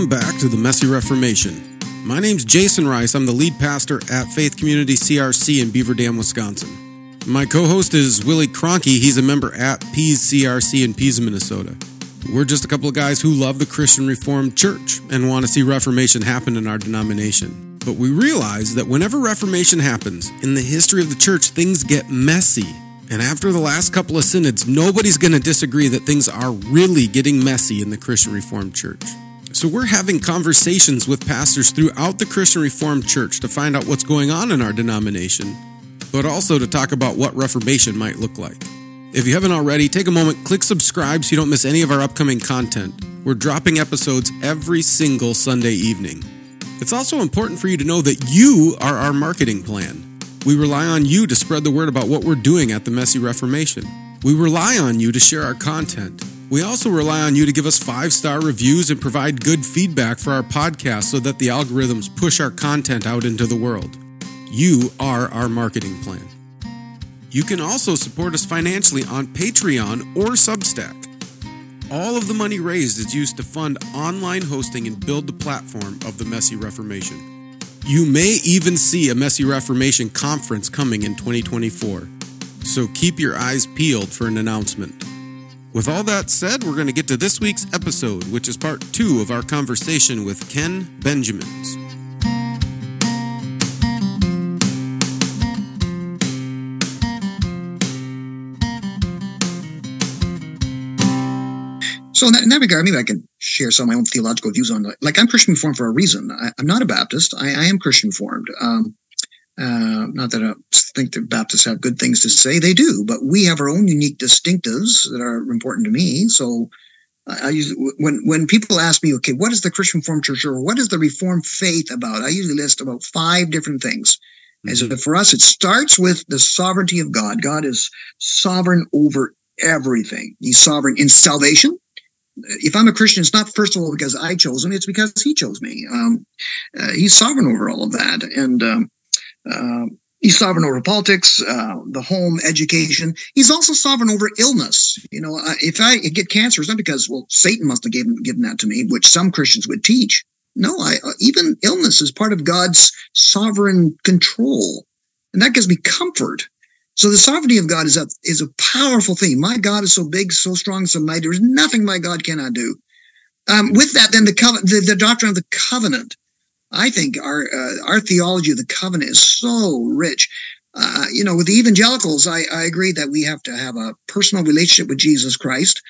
Welcome back to the Messy Reformation. My name's Jason Rice. I'm the lead pastor at Faith Community CRC in Beaver Dam, Wisconsin. My co host is Willie Cronky. He's a member at Pease CRC in Pease, Minnesota. We're just a couple of guys who love the Christian Reformed Church and want to see Reformation happen in our denomination. But we realize that whenever Reformation happens in the history of the church, things get messy. And after the last couple of synods, nobody's going to disagree that things are really getting messy in the Christian Reformed Church. So we're having conversations with pastors throughout the Christian Reformed Church to find out what's going on in our denomination, but also to talk about what Reformation might look like. If you haven't already, take a moment, click subscribe so you don't miss any of our upcoming content. We're dropping episodes every single Sunday evening. It's also important for you to know that you are our marketing plan. We rely on you to spread the word about what we're doing at the Messy Reformation. We rely on you to share our content. We also rely on you to give us five star reviews and provide good feedback for our podcast so that the algorithms push our content out into the world. You are our marketing plan. You can also support us financially on Patreon or Substack. All of the money raised is used to fund online hosting and build the platform of the Messy Reformation. You may even see a Messy Reformation conference coming in 2024, so keep your eyes peeled for an announcement. With all that said, we're going to get to this week's episode, which is part two of our conversation with Ken Benjamins. So in that, in that, regard, maybe I can share some of my own theological views on it. Like I'm Christian Reformed for a reason. I, am not a Baptist. I, I am Christian Reformed. Um, uh, not that I think that Baptists have good things to say. They do, but we have our own unique distinctives that are important to me. So I, I use when when people ask me, okay, what is the Christian Reformed Church or what is the Reformed faith about? I usually list about five different things. Mm-hmm. As for us, it starts with the sovereignty of God. God is sovereign over everything. He's sovereign in salvation if I'm a Christian, it's not first of all because I chose him; it's because he chose me. Um, uh, he's sovereign over all of that, and um, he's sovereign over politics, uh, the home, education. He's also sovereign over illness. You know, if I get cancer, it's not because well Satan must have given given that to me, which some Christians would teach. No, I, uh, even illness is part of God's sovereign control, and that gives me comfort. So the sovereignty of God is a, is a powerful thing. My God is so big, so strong, so mighty. There's nothing my God cannot do. Um, with that, then the, the, the doctrine of the covenant. I think our uh, our theology of the covenant is so rich. Uh, you know, with the evangelicals, I, I agree that we have to have a personal relationship with Jesus Christ,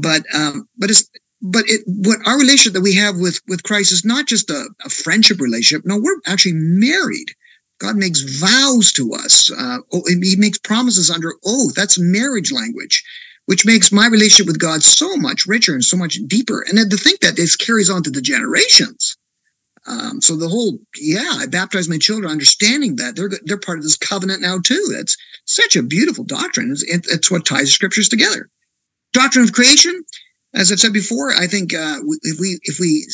but um, but it's but it what our relationship that we have with with Christ is not just a, a friendship relationship. No, we're actually married. God makes vows to us. Uh, oh, he makes promises under oath. That's marriage language, which makes my relationship with God so much richer and so much deeper. And then to think that this carries on to the generations. Um, so the whole, yeah, I baptize my children, understanding that they're they're part of this covenant now too. That's such a beautiful doctrine. It's, it's what ties scriptures together. Doctrine of creation, as I've said before, I think uh, if we if we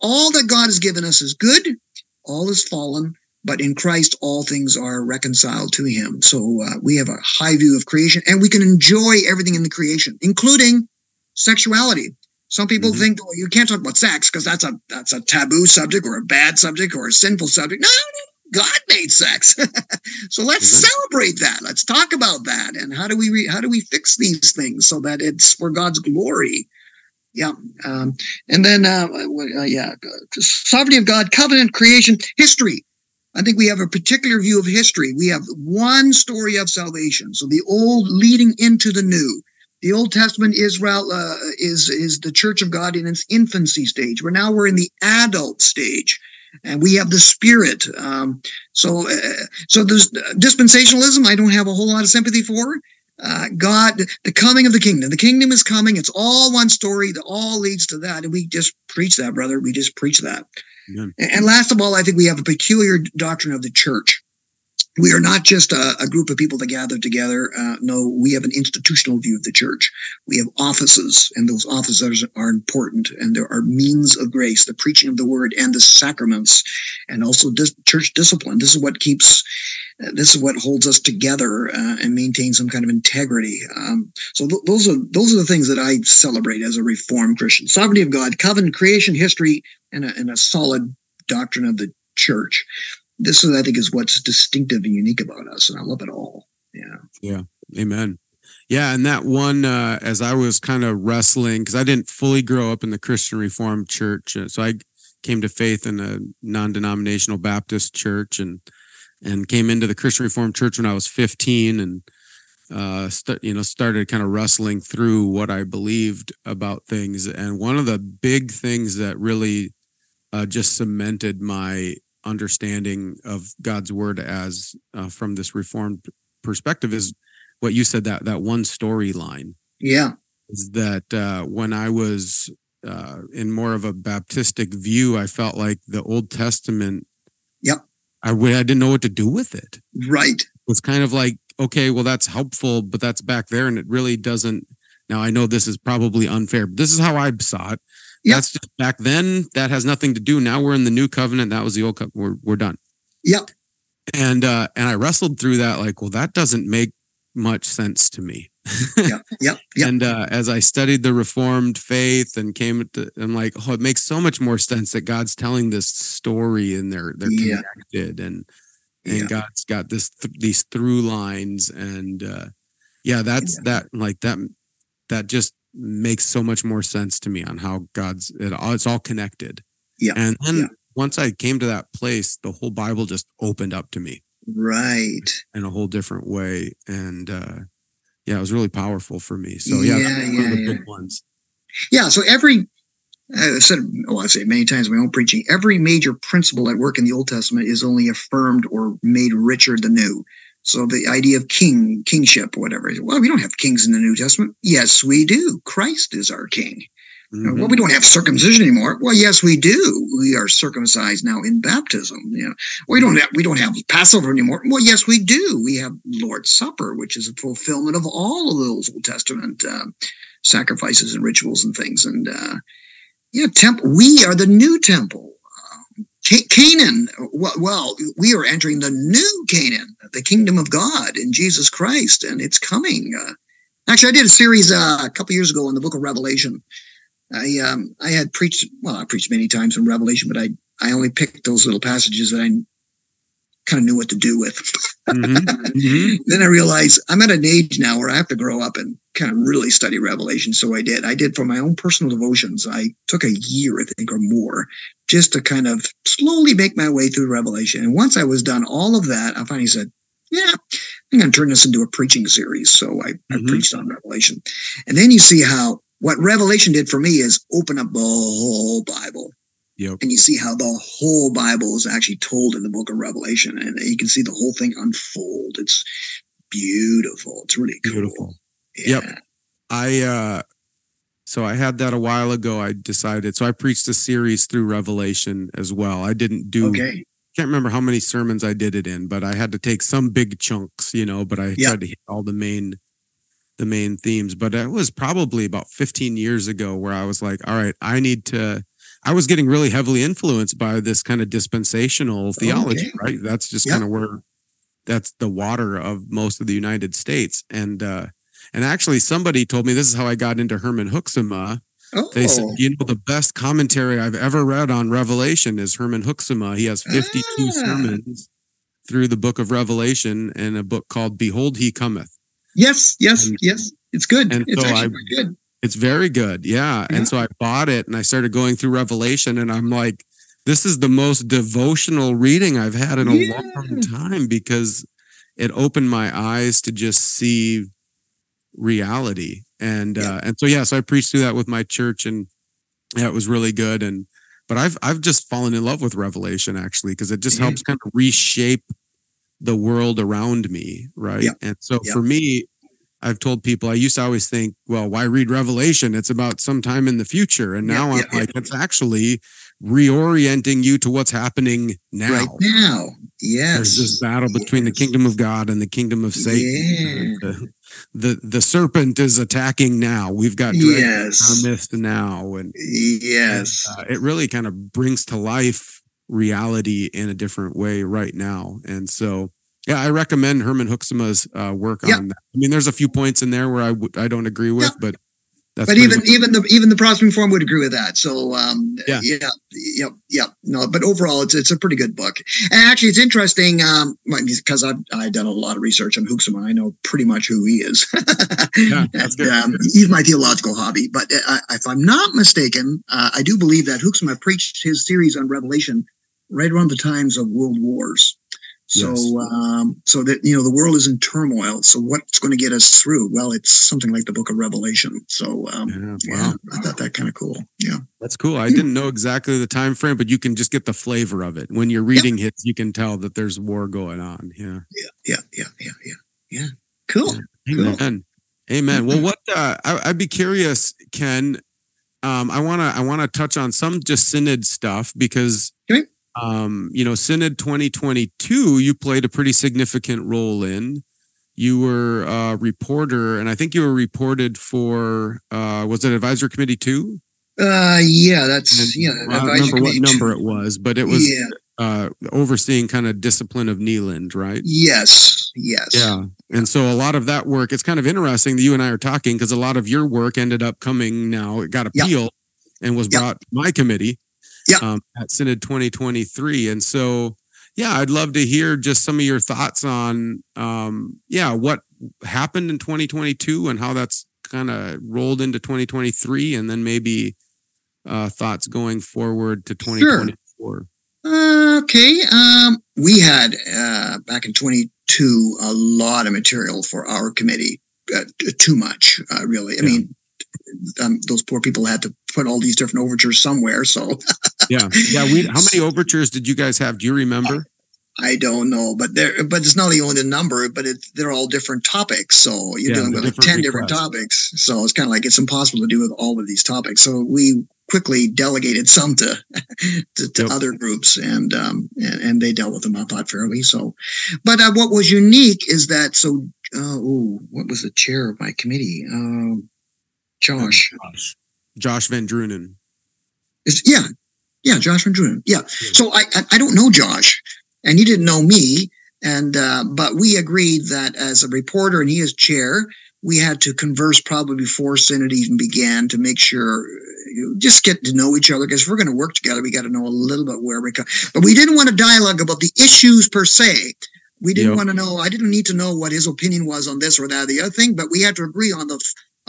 all that God has given us is good, all is fallen, but in Christ, all things are reconciled to him. So uh, we have a high view of creation and we can enjoy everything in the creation, including sexuality. Some people mm-hmm. think well, you can't talk about sex because that's a that's a taboo subject or a bad subject or a sinful subject. No, no, God made sex. so let's mm-hmm. celebrate that. Let's talk about that. And how do we re- how do we fix these things so that it's for God's glory? Yeah. Um, and then, uh, uh, yeah, sovereignty of God, covenant, creation, history. I think we have a particular view of history. We have one story of salvation. So the old leading into the new. The Old Testament Israel uh, is is the Church of God in its infancy stage. We're now we're in the adult stage, and we have the Spirit. Um, so uh, so there's dispensationalism. I don't have a whole lot of sympathy for. Uh, God, the coming of the kingdom. The kingdom is coming. It's all one story that all leads to that, and we just preach that, brother. We just preach that. And last of all, I think we have a peculiar doctrine of the church. We are not just a, a group of people that gather together. Uh, no, we have an institutional view of the church. We have offices, and those offices are important. And there are means of grace, the preaching of the word and the sacraments, and also dis- church discipline. This is what keeps this is what holds us together uh, and maintains some kind of integrity. Um, so th- those are those are the things that I celebrate as a Reformed Christian: sovereignty of God, covenant, creation, history, and a, and a solid doctrine of the church. This, is, I think, is what's distinctive and unique about us, and I love it all. Yeah. Yeah. Amen. Yeah, and that one, uh, as I was kind of wrestling, because I didn't fully grow up in the Christian Reformed Church, uh, so I came to faith in a non-denominational Baptist church, and and came into the Christian Reformed Church when I was 15, and uh, st- you know, started kind of wrestling through what I believed about things. And one of the big things that really uh, just cemented my understanding of God's word as uh, from this Reformed perspective is what you said that that one storyline. Yeah, is that uh, when I was uh, in more of a Baptistic view, I felt like the Old Testament. Yep. I, I didn't know what to do with it. Right. It was kind of like, okay, well, that's helpful, but that's back there, and it really doesn't. Now I know this is probably unfair, but this is how I saw it. Yep. That's just back then. That has nothing to do. Now we're in the new covenant. That was the old covenant. We're we're done. Yep. And uh, and I wrestled through that, like, well, that doesn't make much sense to me. yeah, yeah, yeah. And uh, as I studied the Reformed faith and came to, I'm like, oh, it makes so much more sense that God's telling this story and they're they're yeah. connected and and yeah. God's got this th- these through lines and uh, yeah, that's yeah. that like that that just makes so much more sense to me on how God's it all it's all connected. Yeah. And then once I came to that place, the whole Bible just opened up to me. Right. In a whole different way. And uh yeah, it was really powerful for me. So yeah, yeah, yeah one of the yeah. big ones. Yeah. So every I said, oh, I say many times in my own preaching, every major principle at work in the Old Testament is only affirmed or made richer the new. So the idea of king, kingship, whatever. Well, we don't have kings in the New Testament. Yes, we do. Christ is our king. Mm-hmm. Well, we don't have circumcision anymore. Well, yes, we do. We are circumcised now in baptism. You know, we don't have we don't have Passover anymore. Well, yes, we do. We have Lord's Supper, which is a fulfillment of all of those Old Testament uh, sacrifices and rituals and things. And uh, yeah, temple. We are the new temple. Canaan. Well, we are entering the new Canaan, the kingdom of God in Jesus Christ, and it's coming. Uh, actually, I did a series uh, a couple years ago on the Book of Revelation I um I had preached well I preached many times in Revelation, but I I only picked those little passages that I kind of knew what to do with. mm-hmm. Mm-hmm. Then I realized I'm at an age now where I have to grow up and kind of really study Revelation. So I did. I did for my own personal devotions. I took a year, I think, or more, just to kind of slowly make my way through Revelation. And once I was done all of that, I finally said, yeah, I'm going to turn this into a preaching series. So I, mm-hmm. I preached on Revelation. And then you see how what Revelation did for me is open up the whole Bible. Yep. And you see how the whole Bible is actually told in the book of Revelation. And you can see the whole thing unfold. It's beautiful. It's really cool. Beautiful. Yeah. Yep. I, uh, so I had that a while ago. I decided, so I preached a series through Revelation as well. I didn't do, okay. can't remember how many sermons I did it in, but I had to take some big chunks, you know, but I yep. tried to hit all the main the main themes. But it was probably about 15 years ago where I was like, all right, I need to. I was getting really heavily influenced by this kind of dispensational theology, okay. right? That's just kind of where that's the water of most of the United States. And uh and actually somebody told me this is how I got into Herman Hoeksema. Oh. They said, oh. you know, the best commentary I've ever read on Revelation is Herman Hoeksema. He has 52 ah. sermons through the book of Revelation in a book called Behold He Cometh. Yes, yes, and, yes. It's good. And it's so actually I, good. It's very good. Yeah. yeah. And so I bought it and I started going through Revelation and I'm like, this is the most devotional reading I've had in a yeah. long time because it opened my eyes to just see reality. And yeah. uh, and so yeah, so I preached through that with my church and yeah, it was really good. And but I've I've just fallen in love with Revelation actually because it just mm-hmm. helps kind of reshape the world around me, right? Yep. And so yep. for me, I've told people I used to always think, well, why read Revelation? It's about some time in the future. And now I'm like, it's actually reorienting you to what's happening now. Right now. Yes. There's this battle between yes. the kingdom of God and the kingdom of Satan. Yeah. The, the, the serpent is attacking now. We've got yes. our midst now. And yes. And, uh, it really kind of brings to life reality in a different way right now. And so, Yeah, I recommend Herman Hoeksema's uh, work on that. I mean, there's a few points in there where I w- I don't agree with, but that's but even much- even the even the Protestant Reform would agree with that. So um, yeah, yeah, yeah, yeah. No, but overall, it's it's a pretty good book. And actually, it's interesting um, because I've I've done a lot of research on Hoeksema. I know pretty much who he is. yeah, and, um, he's my theological hobby. But uh, if I'm not mistaken, uh, I do believe that Hoeksema preached his series on Revelation right around the times of world wars. So, yes. um, so that you know, the world is in turmoil. So, what's going to get us through? Well, it's something like the Book of Revelation. So, um, yeah, wow. yeah I thought that kind of cool. Yeah, that's cool. I didn't know exactly the time frame, but you can just get the flavor of it when you're reading it. You can tell that there's war going on. Yeah, yeah, yeah, yeah, yeah, yeah. yeah. Cool. Yeah. Amen. Cool. Amen. Well, what uh, I, I'd be curious, Ken. Um, I wanna I wanna touch on some just synod stuff because. Um, you know, Synod 2022, you played a pretty significant role in. You were a reporter, and I think you were reported for, uh, was it Advisory Committee 2? Uh, yeah, that's, and, yeah. I don't remember what number it was, but it was yeah. uh, overseeing kind of discipline of Neland, right? Yes, yes. Yeah. And so a lot of that work, it's kind of interesting that you and I are talking because a lot of your work ended up coming now, it got appealed yep. and was brought yep. to my committee yeah. Um, at Synod 2023. And so, yeah, I'd love to hear just some of your thoughts on, um, yeah, what happened in 2022 and how that's kind of rolled into 2023, and then maybe uh, thoughts going forward to 2024. Sure. Okay. Um, we had uh, back in 22 a lot of material for our committee. Uh, too much, uh, really. I yeah. mean, um, those poor people had to put all these different overtures somewhere. So yeah, yeah. We how many overtures did you guys have? Do you remember? I don't know, but there, but it's not only the number, but it, they're all different topics. So you're yeah, dealing with like ten requests. different topics. So it's kind of like it's impossible to do with all of these topics. So we quickly delegated some to to, to yep. other groups, and um and, and, they dealt with them, I thought, fairly. So, but uh, what was unique is that so uh, oh, what was the chair of my committee? Um, Josh. Josh. Josh Van Drunen. Is yeah, yeah, Josh Van Drunen. Yeah. So I, I, I don't know Josh, and he didn't know me, and uh, but we agreed that as a reporter and he is chair, we had to converse probably before Synod even began to make sure you just get to know each other because if we're going to work together, we got to know a little bit where we come. But we didn't want a dialogue about the issues per se. We didn't yep. want to know. I didn't need to know what his opinion was on this or that or the other thing, but we had to agree on the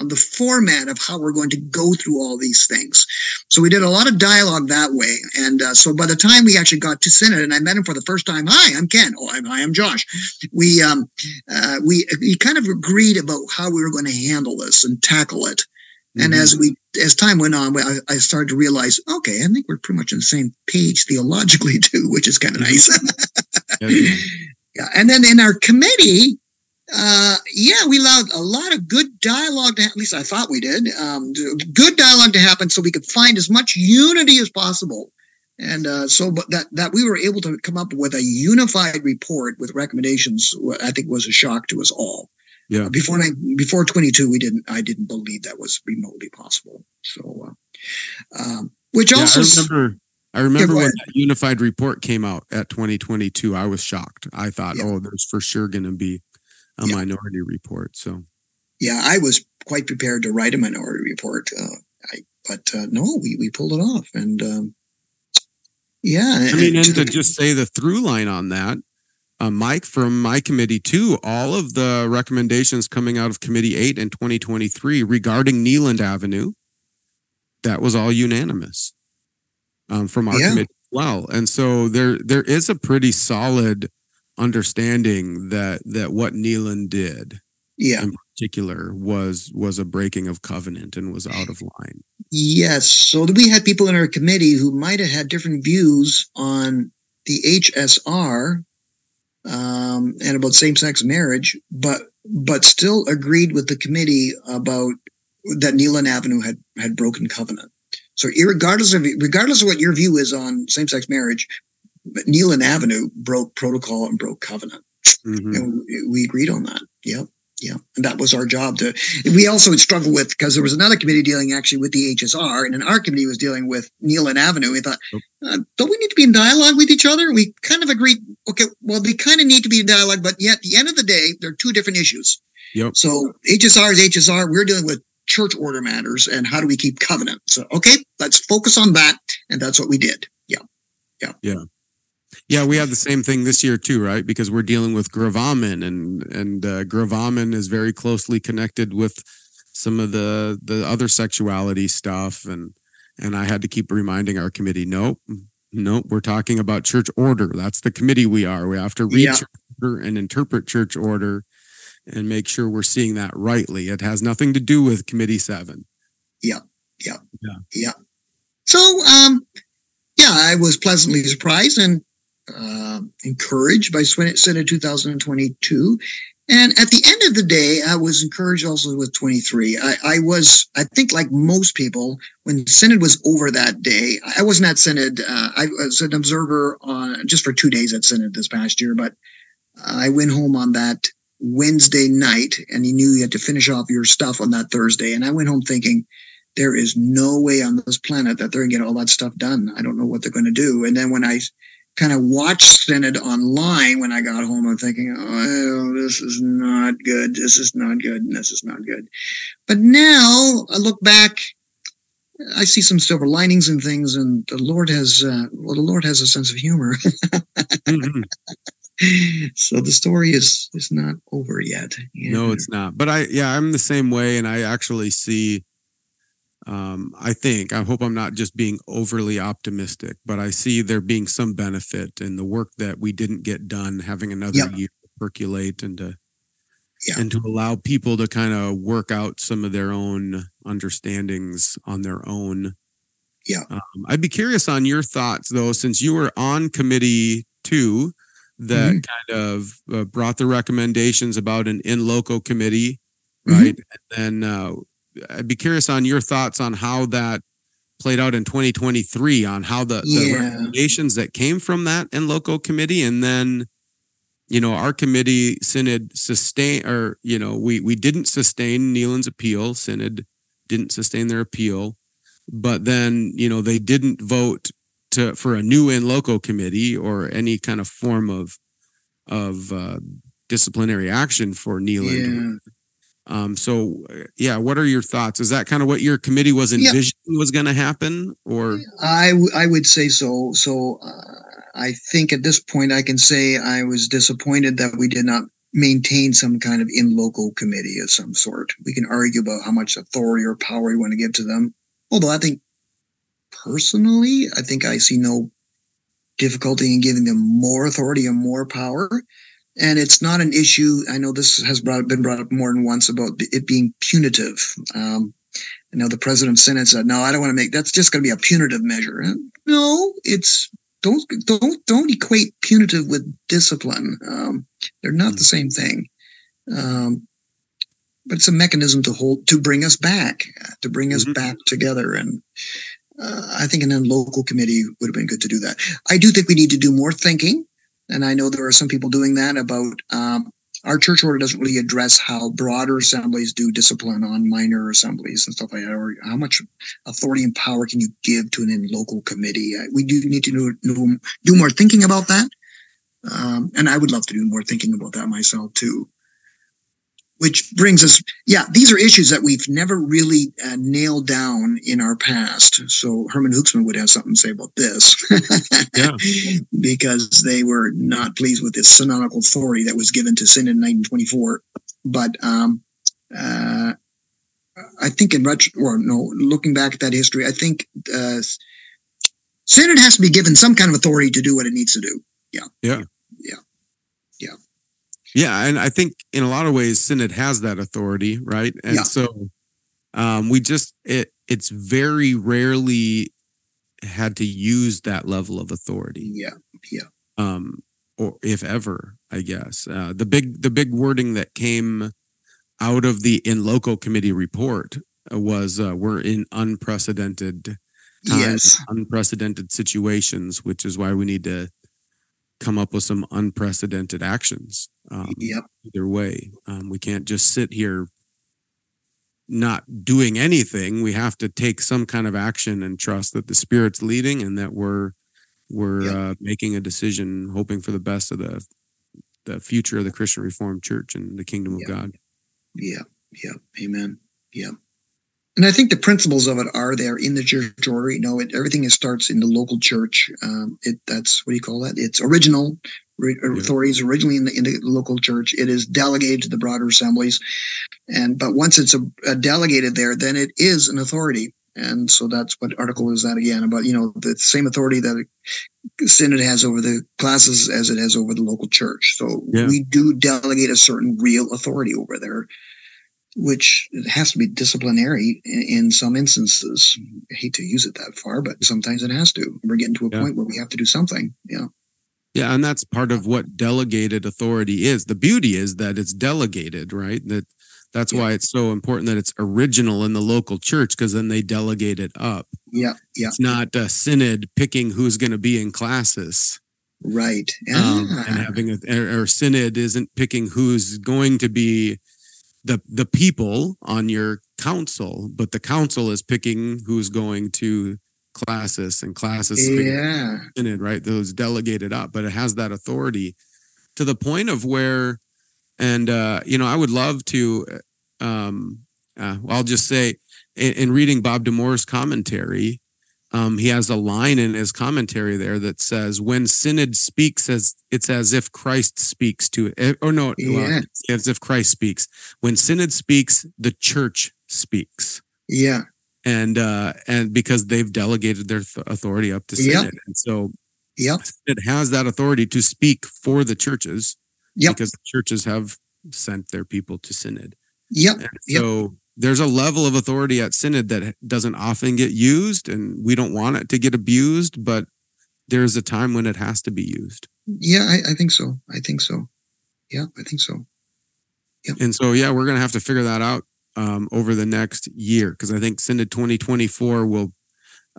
the format of how we're going to go through all these things. So we did a lot of dialogue that way. And uh, so by the time we actually got to Synod and I met him for the first time, hi, I'm Ken. Oh, I'm, hi, I'm Josh. We, um, uh, we, we kind of agreed about how we were going to handle this and tackle it. And mm-hmm. as we, as time went on, I, I, started to realize, okay, I think we're pretty much on the same page theologically too, which is kind of nice. yeah. And then in our committee, uh, yeah, we allowed a lot of good dialogue to, at least I thought we did, um, good dialogue to happen so we could find as much unity as possible. And uh, so, but that that we were able to come up with a unified report with recommendations, I think was a shock to us all. Yeah. Uh, before I, before 22, we didn't. I didn't believe that was remotely possible. So, uh, um, which yeah, also. I remember, I remember yeah, when that unified report came out at 2022. I was shocked. I thought, yeah. oh, there's for sure going to be a yeah. minority report. So, yeah, I was quite prepared to write a minority report, uh, I, but uh, no, we we pulled it off, and um, yeah. I mean, and, to just say the through line on that, uh, Mike from my committee too. All of the recommendations coming out of Committee Eight in 2023 regarding Neland Avenue, that was all unanimous um, from our yeah. committee well. And so there there is a pretty solid understanding that that what Neland did yeah. in particular was was a breaking of covenant and was out of line. Yes. So we had people in our committee who might have had different views on the HSR um, and about same-sex marriage, but but still agreed with the committee about that Neland Avenue had had broken covenant. So, regardless of regardless of what your view is on same-sex marriage, but Neland Avenue broke protocol and broke covenant. Mm-hmm. And we agreed on that. Yep. yeah, and that was our job to. We also struggled with because there was another committee dealing actually with the HSR, and then our committee was dealing with Neland Avenue. We thought, uh, don't we need to be in dialogue with each other? We kind of agreed. Okay, well, they kind of need to be in dialogue, but yet at the end of the day, they're two different issues. Yep. So HSR is HSR. We're dealing with church order matters, and how do we keep covenant? So okay, let's focus on that, and that's what we did. Yeah, yeah, yeah. Yeah, we have the same thing this year too, right? Because we're dealing with gravamen, and and uh, gravamen is very closely connected with some of the the other sexuality stuff, and and I had to keep reminding our committee, nope, nope, we're talking about church order. That's the committee we are. We have to read Yeah. church order and interpret church order, and make sure we're seeing that rightly. It has nothing to do with Committee Seven. Yeah, yeah, yeah. So, um, yeah, I was pleasantly surprised and uh, encouraged by Synod 2022. And at the end of the day, I was encouraged also with 23. I, I was, I think, like most people, when Synod was over that day, I wasn't at Synod. Uh, I was an observer on just for two days at Synod this past year, but I went home on that Wednesday night, and you knew you had to finish off your stuff on that Thursday. And I went home thinking, there is no way on this planet that they're going to get all that stuff done. I don't know what they're going to do. And then when I kind of watched Synod online when I got home, I'm thinking, oh, this is not good. This is not good. And this is not good. But now I look back, I see some silver linings and things, and the Lord has, uh, well, the Lord has a sense of humor. Mhm. so the story is is not over yet. No, it's not. But I, yeah, I'm the same way, and I actually see. Um, I think I hope I'm not just being overly optimistic, but I see there being some benefit in the work that we didn't get done, having another Yeah. year percolate and to Yeah. and to allow people to kind of work out some of their own understandings on their own. Yeah. Um, I'd be curious on your thoughts though, since you were on committee two that Mm-hmm. kind of uh, brought the recommendations about an in loco committee, Mhm. right? And then uh, I'd be curious on your thoughts on how that played out in 2023 on how the, the Yeah. recommendations that came from that in loco committee and then you know our committee synod sustain or you know we we didn't sustain Neland's appeal synod didn't sustain their appeal but then you know they didn't vote to for a new in loco committee or any kind of form of of uh, disciplinary action for Neland Yeah. Um so yeah what are your thoughts is that kind of what your committee was Yeah. envisioning was going to happen or I, w- I would say so. So uh, I think at this point I can say I was disappointed that we did not maintain some kind of in loco committee of some sort. We can argue about how much authority or power you want to give to them. Although I think personally, I think I see no difficulty in giving them more authority and more power. And it's not an issue. I know this has brought, been brought up more than once about it being punitive. Um, I know the president of Synod said, "No, I don't want to make. That's just going to be a punitive measure." And no, it's don't don't don't equate punitive with discipline. Um, they're not the same thing. Um, but it's a mechanism to hold to bring us back, to bring us Mhm. back together. And uh, I think in loco committee would have been good to do that. I do think we need to do more thinking, and I know there are some people doing that about. Um, our church order doesn't really address how broader assemblies do discipline on minor assemblies and stuff like that, or how much authority and power can you give to an in loco committee. We do need to do, do, do more thinking about that. Um, and I would love to do more thinking about that myself too. Which brings us, yeah, these are issues that we've never really uh, nailed down in our past. So Herman Hoeksema would have something to say about this. Yeah. because they were not pleased with this synodical authority that was given to Synod in 1924. But um, uh, I think in retro, or no, looking back at that history, I think uh, Synod has to be given some kind of authority to do what it needs to do. Yeah. Yeah, and I think in a lot of ways Synod has that authority, right? And Yeah. so um we just it it's very rarely had to use that level of authority. Yeah, yeah. Um or if ever, I guess. Uh the big the big wording that came out of the in loco committee report uh, was uh we're in unprecedented times, yes, unprecedented situations, which is why we need to come up with some unprecedented actions. Um, Yep. Either way, um, we can't just sit here not doing anything. We have to take some kind of action and trust that the Spirit's leading and that we're we're Yep. uh, making a decision, hoping for the best of the the future of the Christian Reformed Church and the kingdom of Yep. God. Yeah, yeah, amen. Yeah. And I think the principles of it are there in the church order. You know, it, everything is, starts in the local church. Um, it that's what do you call that? It's original re, authorities originally in the, in the local church. It is delegated to the broader assemblies, and but once it's a, a delegated there, then it is an authority. And so that's what article is that again about? You know, the same authority that synod has over the classes as it has over the local church. So Yeah. we do delegate a certain real authority over there which has to be disciplinary in, in some instances. I hate to use it that far, but sometimes it has to. We're getting to a Yeah. point where we have to do something. Yeah. Yeah, and that's part of what delegated authority is. The beauty is that it's delegated, right? That that's Yeah. why it's so important that it's original in the local church because then they delegate it up. Yeah. Yeah. It's not a synod picking who's going to be in classes, Right. um, Ah, and having a or, or synod isn't picking who's going to be the the people on your council, but the council is picking who's going to classes and classes yeah. synod, right? Those delegated up, but it has that authority to the point of where, and uh, you know, I would love to. Um, uh, I'll just say, in, in reading Bob DeMoor's commentary, um, he has a line in his commentary there that says, "When synod speaks, as it's as if Christ speaks to it." Or no, well, Yeah. it's as if Christ speaks. When synod speaks, the church speaks Yeah. and uh and because they've delegated their th- authority up to Yep. synod and so Yep. it has that authority to speak for the churches Yep. because the churches have sent their people to synod Yep. and Yep. There's a level of authority at synod that doesn't often get used and we don't want it to get abused but there's a time when it has to be used Yeah. I, I think so. I think so. Yeah. I think so. yeah and so yeah we're gonna have to figure that out um, over the next year because i think synod 2024 will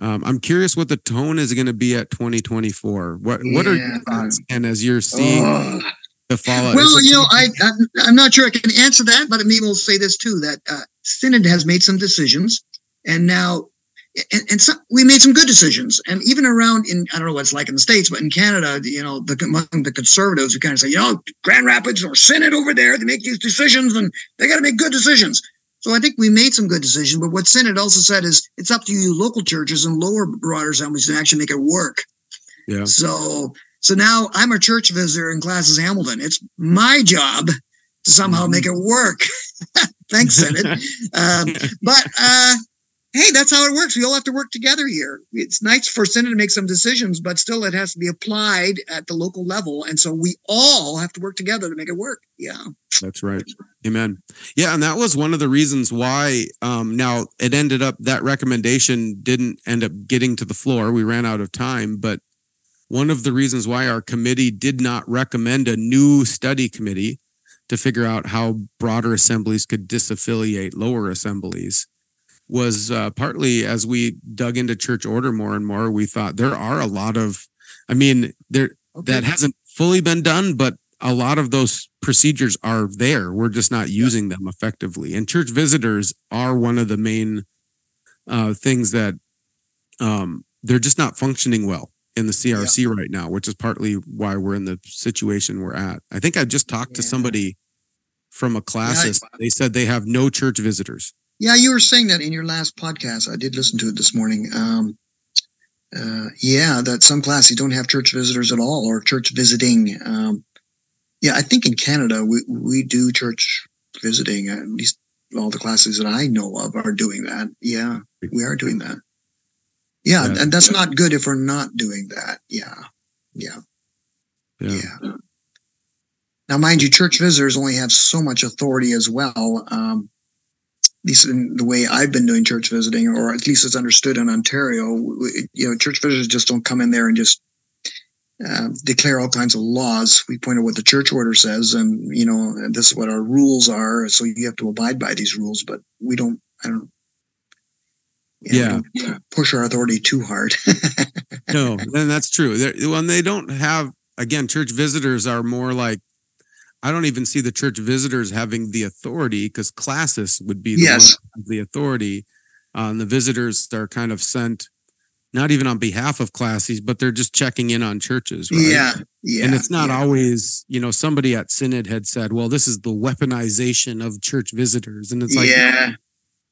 um, i'm curious what the tone is going to be at 2024 what what are your thoughts and as you're seeing Oh. Well, you know, I, I'm not sure I can answer that, but I maybe we'll say this too: that uh, Synod has made some decisions, and now, and, and some, we made some good decisions, and even around in I don't know what it's like in the states, but in Canada, you know, the among the conservatives who kind of say, you know, Grand Rapids or Synod over there, they make these decisions, and they got to make good decisions. So I think we made some good decisions, but what Synod also said is it's up to you local churches and lower broader assemblies to actually make it work. yeah So so now I'm a church visitor in Classis Hamilton. It's my job to somehow make it work. Thanks, Synod. um, but uh, hey, that's how it works. We all have to work together here. It's nice for Synod to make some decisions, but still it has to be applied at the local level. And so we all have to work together to make it work. Yeah. That's right. Amen. Yeah, and that was one of the reasons why um now it ended up that recommendation didn't end up getting to the floor. We ran out of time, but one of the reasons why our committee did not recommend a new study committee to figure out how broader assemblies could disaffiliate lower assemblies was uh, partly as we dug into church order more and more we thought there are a lot of i mean there that hasn't fully been done, but a lot of those procedures are there. We're just not using them effectively. And church visitors are one of the main uh, things that um, they're just not functioning well in the CRC right now, which is partly why we're in the situation we're at. I think I just talked to somebody from a classis. I- they said they have no church visitors. Yeah, you were saying that in your last podcast. I did listen to it this morning. Um, uh, yeah, that some classes don't have church visitors at all or church visiting. Um, yeah, I think in Canada we we do church visiting. At least all the classes that I know of are doing that. Yeah, we are doing that. Yeah, Yeah. and that's not good if we're not doing that. Yeah, yeah. Yeah. Yeah. Now, mind you, church visitors only have so much authority as well. Um, at least in the way I've been doing church visiting, or at least it's understood in Ontario, you know, church visitors just don't come in there and just uh, declare all kinds of laws. We point out what the church order says, and you know, this is what our rules are. So you have to abide by these rules, but we don't. I don't. Yeah. push our authority too hard. no, and that's true. They're, when they don't have again, church visitors are more like I don't even see the church visitors having the authority because classis would be the, Yes. the authority. Uh, and the visitors are kind of sent, not even on behalf of classis, but they're just checking in on churches, right? Yeah. Yeah. and it's not yeah. always, you know, somebody at Synod had said, well, this is the weaponization of church visitors. And it's like, yeah.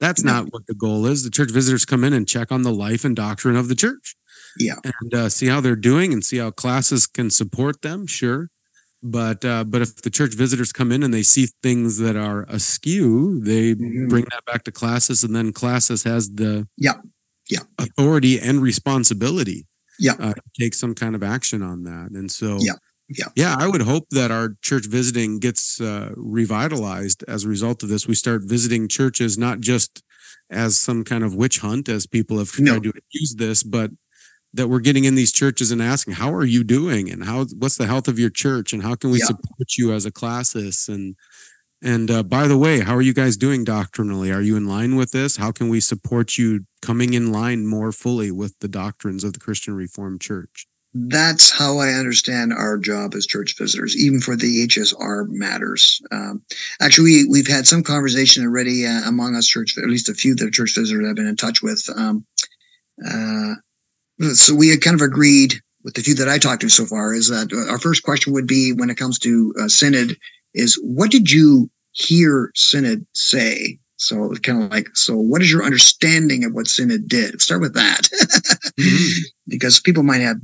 That's No. not what the goal is. The church visitors come in and check on the life and doctrine of the church. Yeah. And uh, see how they're doing and see how classis can support them, sure. But uh, but if the church visitors come in and they see things that are askew, they Mhm. bring that back to classis, and then classis has the Yeah. Yeah. authority and responsibility Yeah. uh, to take some kind of action on that. And so Yeah. Yeah. yeah, I would hope that our church visiting gets uh, revitalized as a result of this. We start visiting churches not just as some kind of witch hunt, as people have No. tried to use this, but that we're getting in these churches and asking, "How are you doing? And how what's the health of your church? And how can we Yeah. support you as a classis?" And and uh, by the way, how are you guys doing doctrinally? Are you in line with this? How can we support you coming in line more fully with the doctrines of the Christian Reformed Church? That's how I understand our job as church visitors, even for the HSR matters. Um, actually, we, we've had some conversation already uh, among us church, at least a few that are church visitors I've been in touch with. Um, uh, so we had kind of agreed with the few that I talked to so far is that uh, our first question would be when it comes to uh, synod is what did you hear synod say? So it's kind of like, so what is your understanding of what synod did? Start with that. because people might have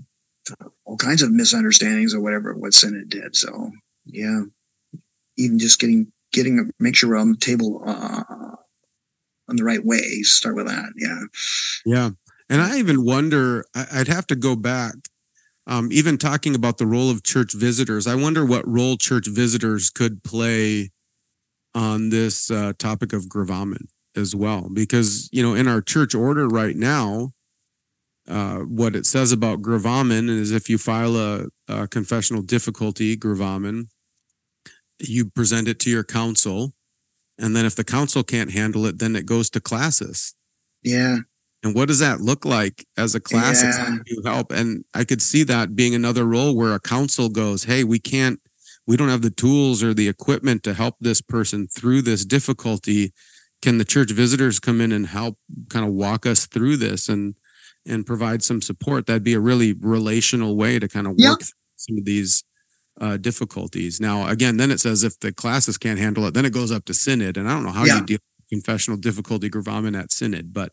all kinds of misunderstandings or whatever what Synod did. So yeah, even just getting getting make sure we're on the table uh, on the right way. Start with that. Yeah. Yeah. And I even wonder, I'd have to go back, um, even talking about the role of church visitors. I wonder what role church visitors could play on this uh, topic of gravamen as well. Because, you know, in our church order right now, uh, what it says about gravamen is if you file a, a confessional difficulty gravamen, you present it to your council. And then if the council can't handle it, then it goes to classis. Yeah. And what does that look like as a class? Yeah. you help. And I could see that being another role where a council goes, Hey, we can't, we don't have the tools or the equipment to help this person through this difficulty. Can the church visitors come in and help kind of walk us through this and and provide some support? That'd be a really relational way to kind of work through some of these uh, difficulties. Now, again, then it says if the classis can't handle it, then it goes up to synod. And I don't know how Yeah. you deal with confessional difficulty gravamen at synod, but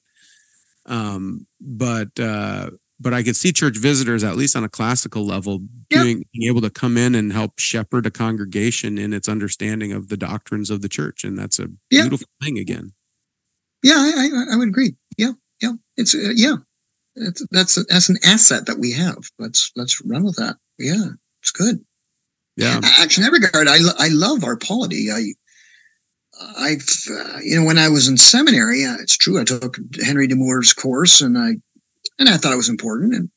um but uh but i could see church visitors at least on a classical level doing being able to come in and help shepherd a congregation in its understanding of the doctrines of the church and that's a Yeah. beautiful thing again Yeah. I, I, I would agree. Yeah. Yeah. It's uh, yeah. It's, that's that's an asset that we have. Let's let's run with that. Yeah. It's good. yeah Actually, in that regard, I, I love our polity. I, I've, uh, you know, when I was in seminary, uh, it's true. I took Henry DeMoor's course and I, and I thought it was important. And,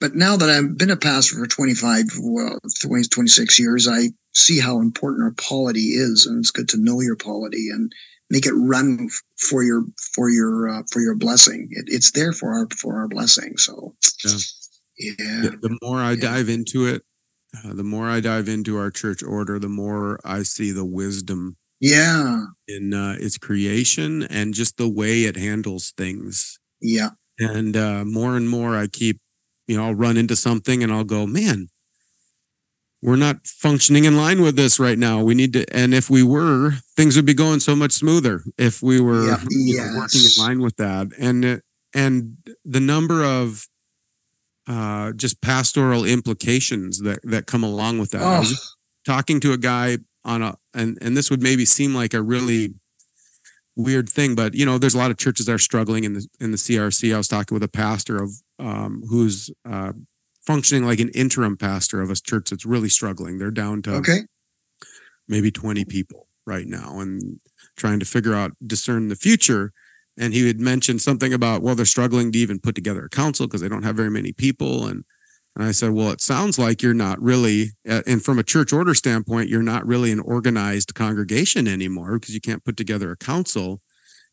but now that I've been a pastor for 25, well, 20, 26 years, I see how important our polity is. And it's good to know your polity and make it run for your, for your, uh, for your blessing. It, it's there for our, for our blessing. So, Yeah. yeah. the, the more i Yeah. dive into it uh, the more i dive into our church order the more i see the wisdom Yeah. in uh, its creation and just the way it handles things Yeah. and uh, more and more i keep you know i'll run into something and i'll go man we're not functioning in line with this right now. We need to and if we were things would be going so much smoother if we were Yeah, know, working in line with that. And and the number of uh just pastoral implications that that come along with that. Oh, talking to a guy on a and and this would maybe seem like a really weird thing but you know there's a lot of churches that are struggling in the in the crc i was talking with a pastor of um who's uh functioning like an interim pastor of a church that's really struggling they're down to okay. maybe 20 people right now and trying to figure out discern the future and he had mentioned something about well they're struggling to even put together a council because they don't have very many people and and I said, well, it sounds like you're not really, uh, and from a church order standpoint, you're not really an organized congregation anymore because you can't put together a council.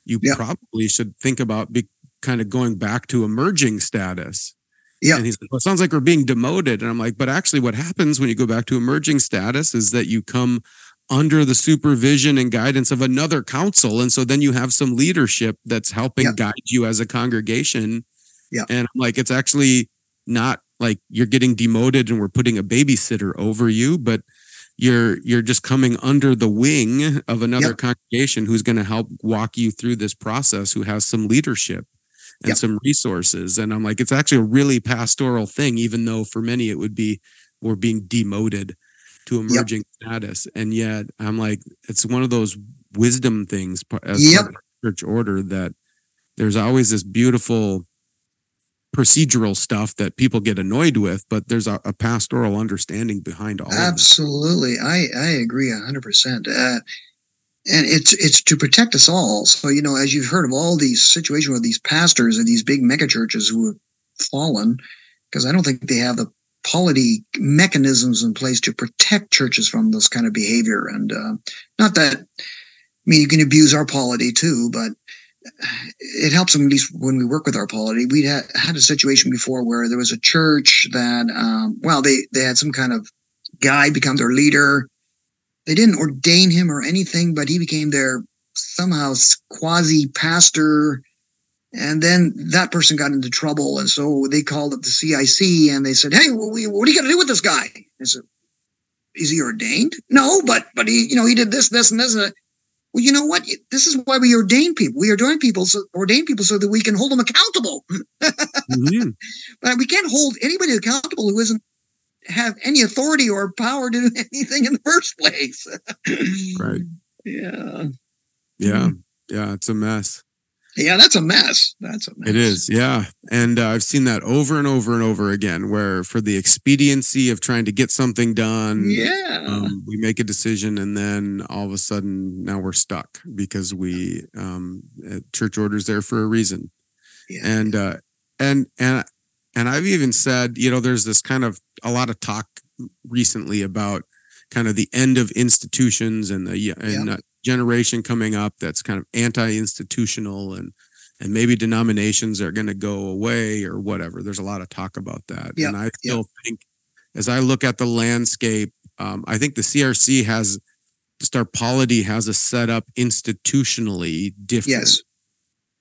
You Yeah. probably should think about be kind of going back to emerging status Yeah. And he's like, well, it sounds like we're being demoted. And I'm like, but actually, what happens when you go back to emerging status is that you come under the supervision and guidance of another council. And so then you have some leadership that's helping guide you as a congregation. Yeah. And I'm like, it's actually not like you're getting demoted and we're putting a babysitter over you, but you're you're just coming under the wing of another congregation who's going to help walk you through this process who has some leadership and yep. some resources and i'm like it's actually a really pastoral thing even though for many it would be we're being demoted to emerging yep. status and yet i'm like it's one of those wisdom things as yep. church order that there's always this beautiful procedural stuff that people get annoyed with, but there's a, a pastoral understanding behind all. Absolutely, I I agree hundred uh, percent. And it's it's to protect us all. So you know, as you've heard of all these situations with these pastors and these big megachurches who have fallen, because I don't think they have the polity mechanisms in place to protect churches from this kind of behavior. And uh, not that, I mean, you can abuse our polity too, but it helps them at least when we work with our polity. We had had a situation before where there was a church that, um, well, they they had some kind of guy become their leader. They didn't ordain him or anything, but he became their somehow quasi pastor. And then that person got into trouble, and so they called up the CIC and they said, "Hey, what are you going to do with this guy?" I said, "Is he ordained? No, but but he, you know, he did this, this, and this." And well, you know what? This is why we ordain people. We ordain people so ordain people so that we can hold them accountable. mm-hmm. But we can't hold anybody accountable who isn't have any authority or power to do anything in the first place. right. Yeah. Yeah. Yeah. It's a mess. Yeah, that's a mess. That's a mess. It is. Yeah. And uh, I've seen that over and over and over again where for the expediency of trying to get something done, yeah. Um, we make a decision and then all of a sudden now we're stuck because we um, uh, church orders there for a reason. Yeah. And uh and and and I've even said, you know, there's this kind of a lot of talk recently about kind of the end of institutions and the and yeah generation coming up that's kind of anti-institutional and and maybe denominations are going to go away or whatever. There's a lot of talk about that, yeah, and I still yeah. think as I look at the landscape, um, I think the CRC has just our polity has a setup institutionally different. Yes.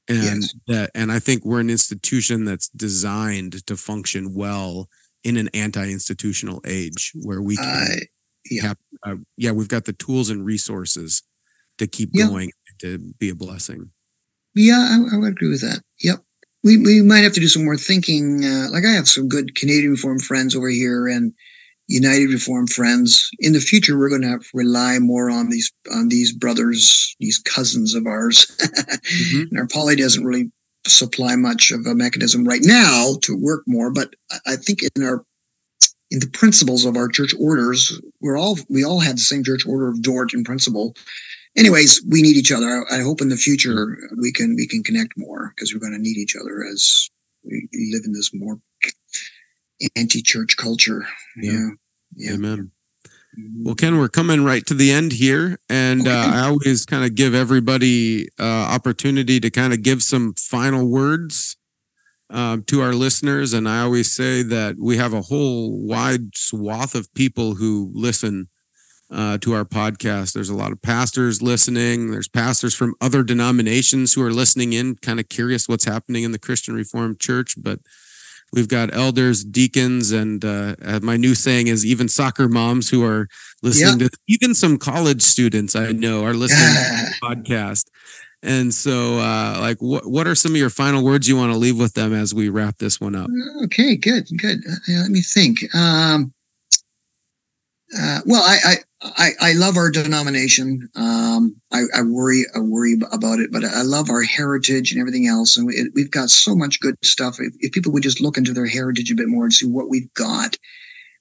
And yes. that, and I think we're an institution that's designed to function well in an anti-institutional age where we can, uh, yeah. Have, uh, yeah, we've got the tools and resources to keep yeah. going to be a blessing. Yeah, I, I, would agree with that. Yep. We, we might have to do some more thinking. Uh, like I have some good Canadian Reformed friends over here and United Reformed friends. In the future, we're going to have to rely more on these on these brothers, these cousins of ours. mm-hmm. And our poly doesn't really supply much of a mechanism right now to work more. But I think in our in the principles of our church orders, we're all we all had the same church order of Dort in principle anyways, we need each other. I, hope in the future we can we can connect more because we're going to need each other as we live in this more anti-church culture. Yeah. yeah. Amen. Mm-hmm. Well, Ken, we're coming right to the end here, and uh, I always kind of give everybody uh, opportunity to kind of give some final words uh, to our listeners. And I always say that we have a whole wide swath of people who listen uh, to our podcast. There's a lot of pastors listening. There's pastors from other denominations who are listening in, kind of curious what's happening in the Christian Reformed Church. But we've got elders, deacons, and uh, my new saying is even soccer moms who are listening yep. to even some college students I know are listening to the podcast. And so, uh, like, what what are some of your final words you want to leave with them as we wrap this one up? Okay, good, good. Uh, let me think. Um, uh, well, I, I, I love our denomination. Um, I, I, worry, I worry about it, but I love our heritage and everything else. And we, have got so much good stuff. If, if, people would just look into their heritage a bit more and see what we've got,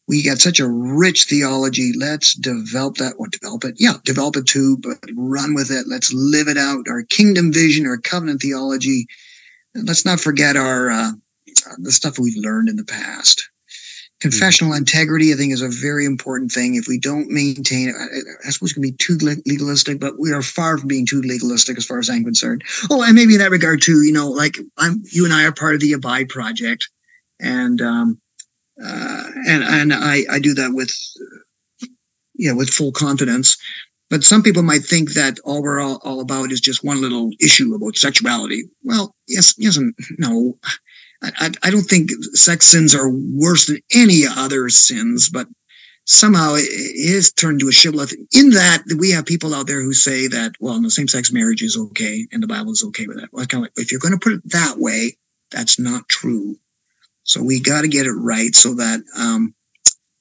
we got such a rich theology. Let's develop that. What develop it? Yeah, develop it too, but run with it. Let's live it out. Our kingdom vision, our covenant theology. Let's not forget our uh, the stuff we've learned in the past. Confessional integrity, I think, is a very important thing. If we don't maintain it, I, suppose it can be too legalistic, but we are far from being too legalistic as far as I'm concerned. Oh, and maybe in that regard too, you know, like I'm, you and I are part of the Abide Project, and um, uh, and and I I do that with yeah with full confidence. But some people might think that all we're all, all about is just one little issue about sexuality. Well, yes, yes, and no. I, I don't think sex sins are worse than any other sins, but somehow it is turned to a shibboleth in that we have people out there who say that, well, no, same sex marriage is okay and the Bible is okay with that. Well, kind of like, if you're going to put it that way, that's not true. So we got to get it right so that, um,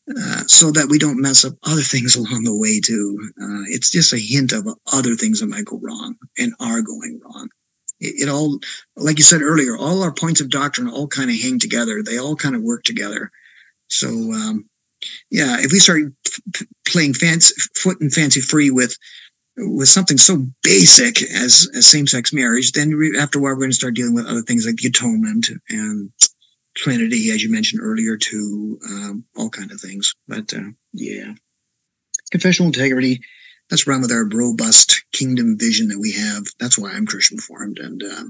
uh, so that we don't mess up other things along the way too. Uh, it's just a hint of other things that might go wrong and are going wrong. It, it all, like you said earlier, all our points of doctrine all kind of hang together. They all kind of work together. So, um, yeah, if we start f- playing fancy, foot and fancy free with with something so basic as, as same sex marriage, then after a while we're going to start dealing with other things like the atonement and Trinity, as you mentioned earlier, to um, all kind of things. But uh, yeah, confessional integrity. Let's run with our robust kingdom vision that we have. That's why I'm Christian formed, and uh,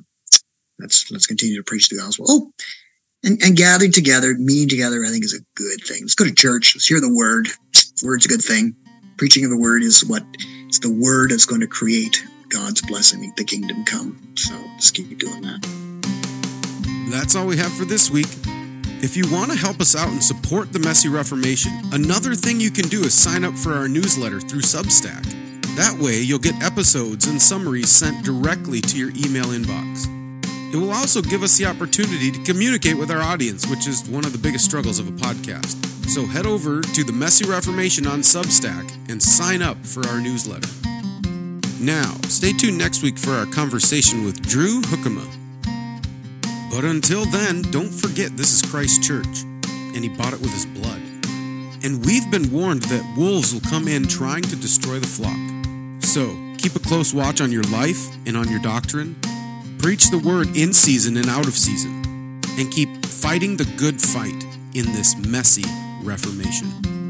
let's let's continue to preach the gospel. Oh, and, and gathering together, meeting together, I think is a good thing. Let's go to church. Let's hear the word. word's a good thing. Preaching of the word is what it's the word that's going to create God's blessing, the kingdom come. So just keep doing that. That's all we have for this week. If you want to help us out and support the Messy Reformation, another thing you can do is sign up for our newsletter through Substack. That way, you'll get episodes and summaries sent directly to your email inbox. It will also give us the opportunity to communicate with our audience, which is one of the biggest struggles of a podcast. So head over to the Messy Reformation on Substack and sign up for our newsletter. Now, stay tuned next week for our conversation with Drew Hookema. But until then, don't forget this is Christ's Church, and he bought it with his blood. And we've been warned that wolves will come in trying to destroy the flock. So, keep a close watch on your life and on your doctrine Preach the word in season and out of season, and keep fighting the good fight in this messy Reformation.